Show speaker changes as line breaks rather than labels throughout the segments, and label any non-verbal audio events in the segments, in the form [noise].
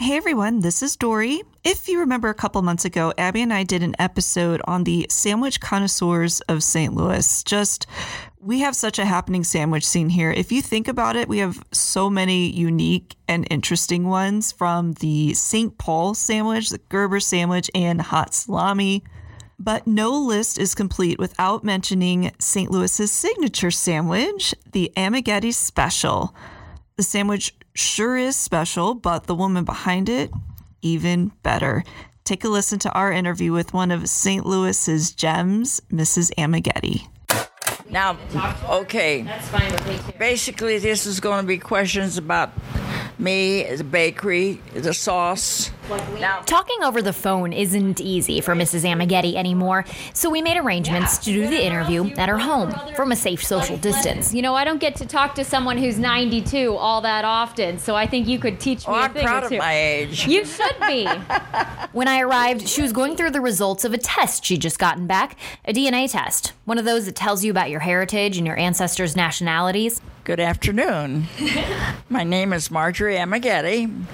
Hey everyone, this is Dory. If you remember a couple months ago, Abby and I did an episode on the sandwich connoisseurs of St. Louis. Just, we have such a happening sandwich scene here. If you think about it, we have so many unique and interesting ones from the St. Paul sandwich, the Gerber sandwich, and hot salami. But no list is complete without mentioning St. Louis's signature sandwich, the Amighetti Special. The sandwich sure is special, but the woman behind it, even better. Take a listen to our interview with one of St. Louis's gems, Mrs. Amighetti.
Now, okay. That's fine with me too. Basically, this is going to be questions about me, the bakery, the sauce.
Now, Talking over the phone isn't easy for Mrs. Amighetti anymore, so we made arrangements to do the interview at her home from a safe social distance.
You know, I don't get to talk to someone who's 92 all that often, so I think you could teach me
oh,
a
I'm
thing
proud
or
of my age.
You should be. [laughs]
When I arrived, she was going through the results of a test she'd just gotten back a DNA test, one of those that tells you about your heritage and your ancestors' nationalities.
Good afternoon. [laughs] my name is Marjorie Amighetti,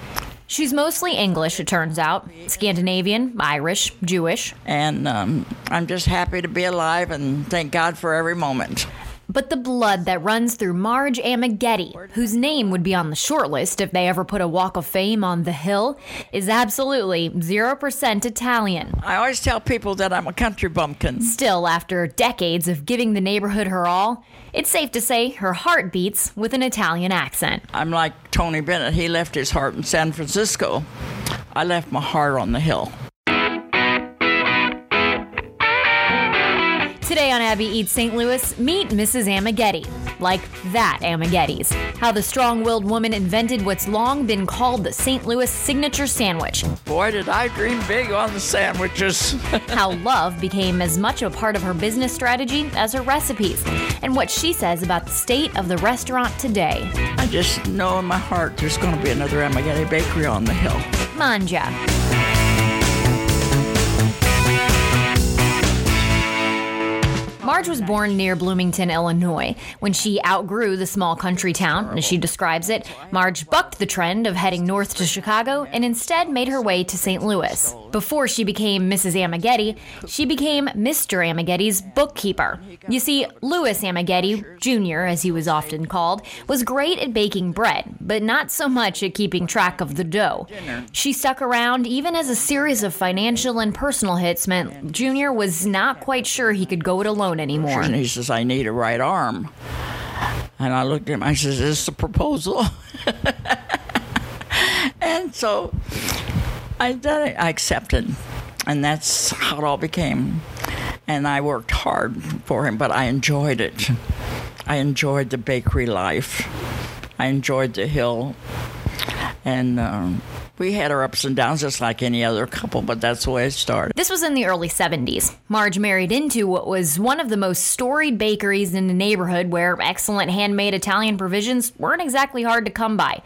She's mostly English, it turns out Scandinavian, Irish, Jewish.
and um, I'm just happy to be alive and thank God for every moment.
But the blood that runs through Marge Amighetti, whose name would be on the short list if they ever put a Walk of Fame on the Hill, is absolutely 0% Italian.
I always tell people that I'm a country bumpkin.
Still, after decades of giving the neighborhood her all, it's safe to say her heart beats with an Italian accent.
I'm like Tony Bennett. He left his heart in San Francisco. I left my heart on the hill.
Today on Abby Eats St. Louis, meet Mrs. Amighetti. Like that Amighetti's. How the strong willed woman invented what's long been called the St. Louis signature sandwich.
Boy, did I dream big on the sandwiches. [laughs]
How love became as much a part of her business strategy as her recipes. And what she says about the state of the restaurant today.
I just know in my heart there's going to be another Amighetti bakery on the hill.
Manja. Marge was born near Bloomington, Illinois. When she outgrew the small country town, as she describes it, Marge bucked the trend of heading north to Chicago and instead made her way to St. Louis. Before she became Mrs. Amighetti, she became Mr. Amighetti's bookkeeper. You see, Louis Amighetti, Jr., as he was often called, was great at baking bread, but not so much at keeping track of the dough. She stuck around even as a series of financial and personal hits meant Jr. was not quite sure he could go it alone anymore.
And he says, I need a right arm. And I looked at him, I says, Is this a proposal? [laughs] and so I. I accepted. And that's how it all became. And I worked hard for him, but I enjoyed it. I enjoyed the bakery life. I enjoyed the hill. And um, we had our ups and downs just like any other couple, but that's the way it started.
This was in the early 70s. Marge married into what was one of the most storied bakeries in the neighborhood where excellent handmade Italian provisions weren't exactly hard to come by.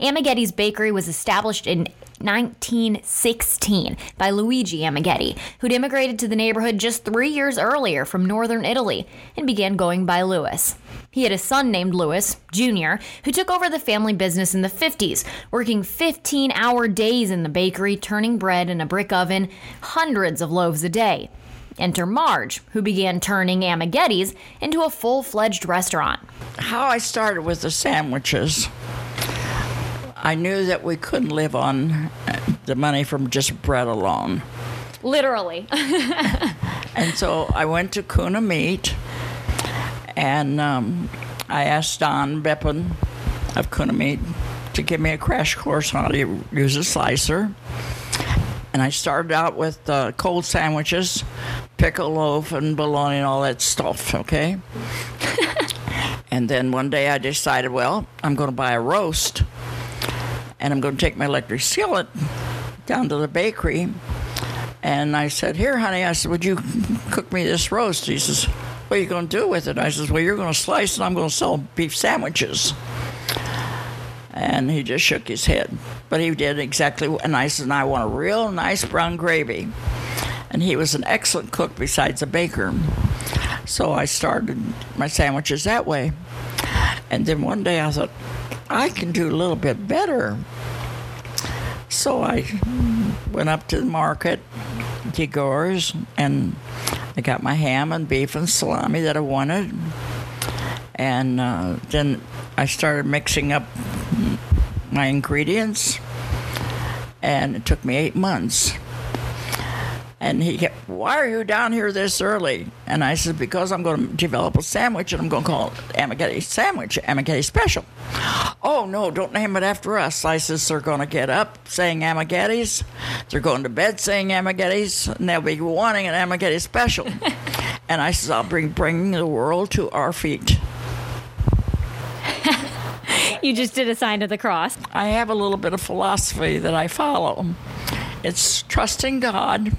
Amighetti's Bakery was established in 1916 by Luigi Amighetti, who'd immigrated to the neighborhood just three years earlier from northern Italy and began going by Louis. He had a son named Louis, Jr., who took over the family business in the 50s, working 15 hour days in the bakery, turning bread in a brick oven, hundreds of loaves a day. Enter Marge, who began turning Amighetti's into a full fledged restaurant.
How I started with the sandwiches, I knew that we couldn't live on the money from just bread alone.
Literally. [laughs]
And so I went to Kuna Meat and um, I asked Don Beppen of Kuna Meat to give me a crash course on how to use a slicer. And I started out with uh, cold sandwiches, pickle loaf, and bologna and all that stuff, okay? [laughs] and then one day I decided, well, I'm going to buy a roast and I'm going to take my electric skillet down to the bakery. And I said, Here, honey, I said, Would you cook me this roast? He says, What are you going to do with it? I says, Well, you're going to slice and I'm going to sell beef sandwiches. And he just shook his head. But he did exactly what, and I said, and I want a real nice brown gravy. And he was an excellent cook besides a baker. So I started my sandwiches that way. And then one day I thought, I can do a little bit better. So I went up to the market, Gigors, and I got my ham and beef and salami that I wanted. And uh, then I started mixing up my ingredients, and it took me eight months. And he kept, Why are you down here this early? And I said, Because I'm going to develop a sandwich and I'm going to call it Amighetti Sandwich, Amighetti Special. Oh, no, don't name it after us. I says, They're going to get up saying Amighettis. They're going to bed saying Amighettis, and they'll be wanting an Amighetti Special. [laughs] and I says, I'll bring bringing the world to our feet.
You just did a sign of the cross.
I have a little bit of philosophy that I follow. It's trusting God,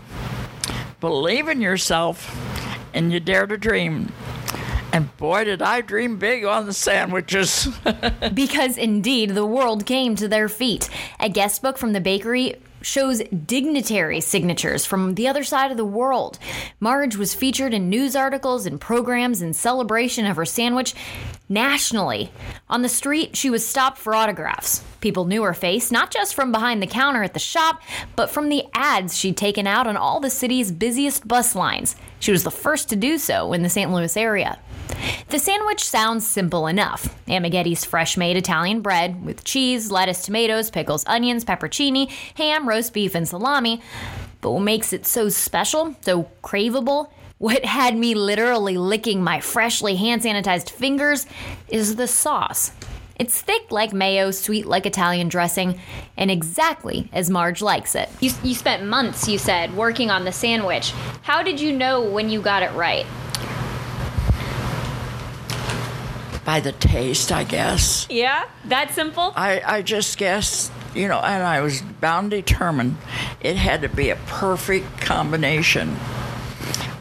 believe in yourself, and you dare to dream. And boy, did I dream big on the sandwiches. [laughs]
Because indeed, the world came to their feet. A guest book from the bakery shows dignitary signatures from the other side of the world. Marge was featured in news articles and programs in celebration of her sandwich nationally. On the street, she was stopped for autographs. People knew her face, not just from behind the counter at the shop, but from the ads she'd taken out on all the city's busiest bus lines. She was the first to do so in the St. Louis area. The sandwich sounds simple enough. Amighetti's fresh made Italian bread with cheese, lettuce, tomatoes, pickles, onions, pepperoni, ham, roast beef, and salami. But what makes it so special, so craveable, what had me literally licking my freshly hand sanitized fingers is the sauce. It's thick like mayo, sweet like Italian dressing, and exactly as Marge likes it.
You, you spent months, you said, working on the sandwich. How did you know when you got it right?
By the taste, I guess.
Yeah, that simple?
I, I just guessed, you know, and I was bound determined it had to be a perfect combination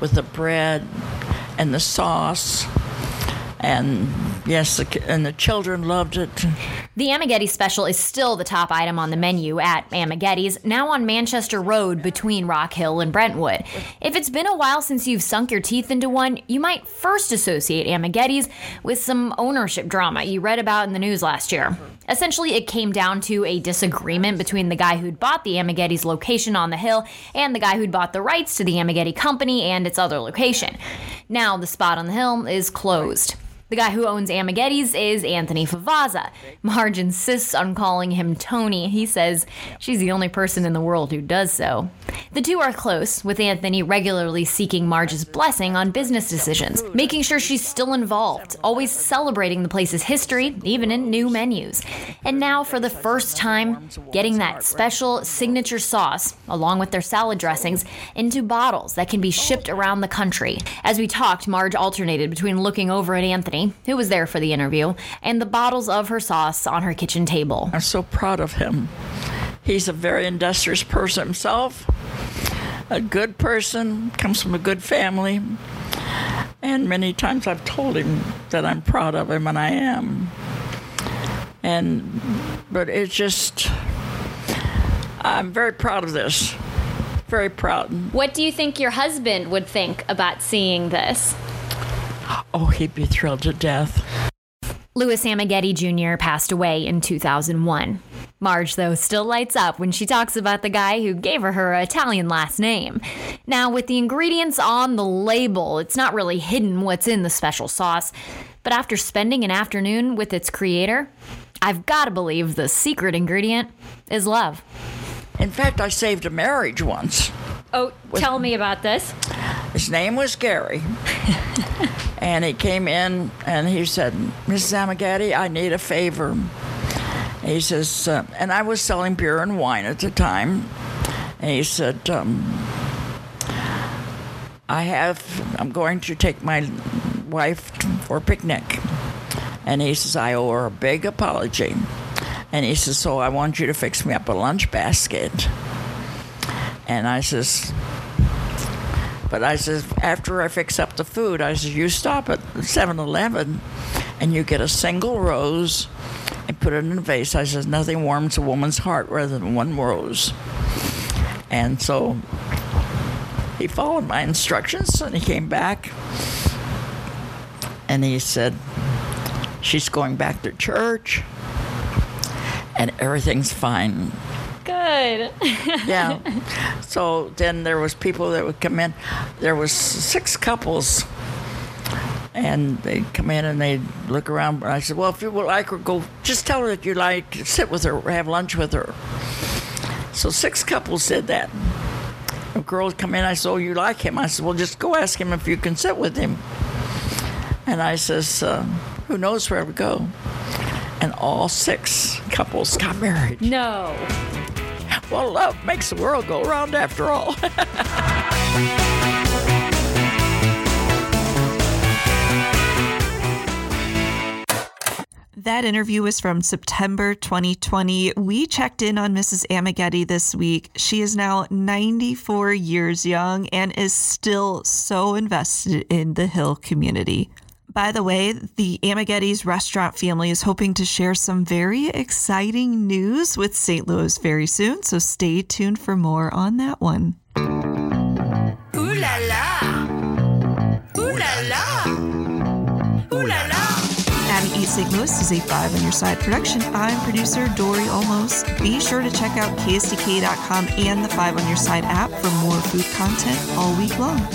with the bread and the sauce. And yes, and the children loved it.
The Amighetti special is still the top item on the menu at Amighetti's, now on Manchester Road between Rock Hill and Brentwood. If it's been a while since you've sunk your teeth into one, you might first associate Amighetti's with some ownership drama you read about in the news last year. Essentially, it came down to a disagreement between the guy who'd bought the Amighetti's location on the hill and the guy who'd bought the rights to the Amighetti company and its other location. Now, the spot on the hill is closed. The guy who owns Amighetti's is Anthony Favazza. Marge insists on calling him Tony. He says she's the only person in the world who does so. The two are close, with Anthony regularly seeking Marge's blessing on business decisions, making sure she's still involved, always celebrating the place's history, even in new menus. And now, for the first time, getting that special signature sauce, along with their salad dressings, into bottles that can be shipped around the country. As we talked, Marge alternated between looking over at Anthony, who was there for the interview, and the bottles of her sauce on her kitchen table.
I'm so proud of him. He's a very industrious person himself, a good person, comes from a good family. And many times I've told him that I'm proud of him, and I am. And, but it's just, I'm very proud of this. Very proud.
What do you think your husband would think about seeing this?
Oh, he'd be thrilled to death.
Louis Amighetti Jr. passed away in 2001. Marge, though, still lights up when she talks about the guy who gave her her Italian last name. Now, with the ingredients on the label, it's not really hidden what's in the special sauce. But after spending an afternoon with its creator, I've got to believe the secret ingredient is love.
In fact, I saved a marriage once.
Oh, tell me about this.
His name was Gary. [laughs] and he came in and he said, Mrs. Amighetti, I need a favor. He says, uh, and I was selling beer and wine at the time. And he said, um, I have, I'm going to take my wife for a picnic. And he says, I owe her a big apology. And he says, so I want you to fix me up a lunch basket. And I says, but I says, after I fix up the food, I says, you stop at 7 Eleven and you get a single rose and put it in a vase. I says, nothing warms a woman's heart rather than one rose. And so he followed my instructions and he came back and he said, she's going back to church and everything's fine.
Good.
yeah. [laughs] So then there was people that would come in. There was six couples, and they'd come in and they'd look around. I said, "Well, if you would like her, go. Just tell her that you like to sit with her, have lunch with her." So six couples did that. A girl come in. I said, "Oh, you like him?" I said, "Well, just go ask him if you can sit with him." And I says, uh, "Who knows where to go?" And all six couples got married.
No.
Well, love makes the world go round after all. [laughs]
That interview was from September 2020. We checked in on Mrs. Amighetti this week. She is now 94 years young and is still so invested in the Hill community. By the way, the Amighetti's restaurant family is hoping to share some very exciting news with St. Louis very soon, so stay tuned for more on that one.
Ooh la la! Ooh la la! Ooh la la!
Abby St. Louis is a Five on Your Side production. I'm producer Dory Olmos. Be sure to check out KSDK.com and the Five on Your Side app for more food content all week long.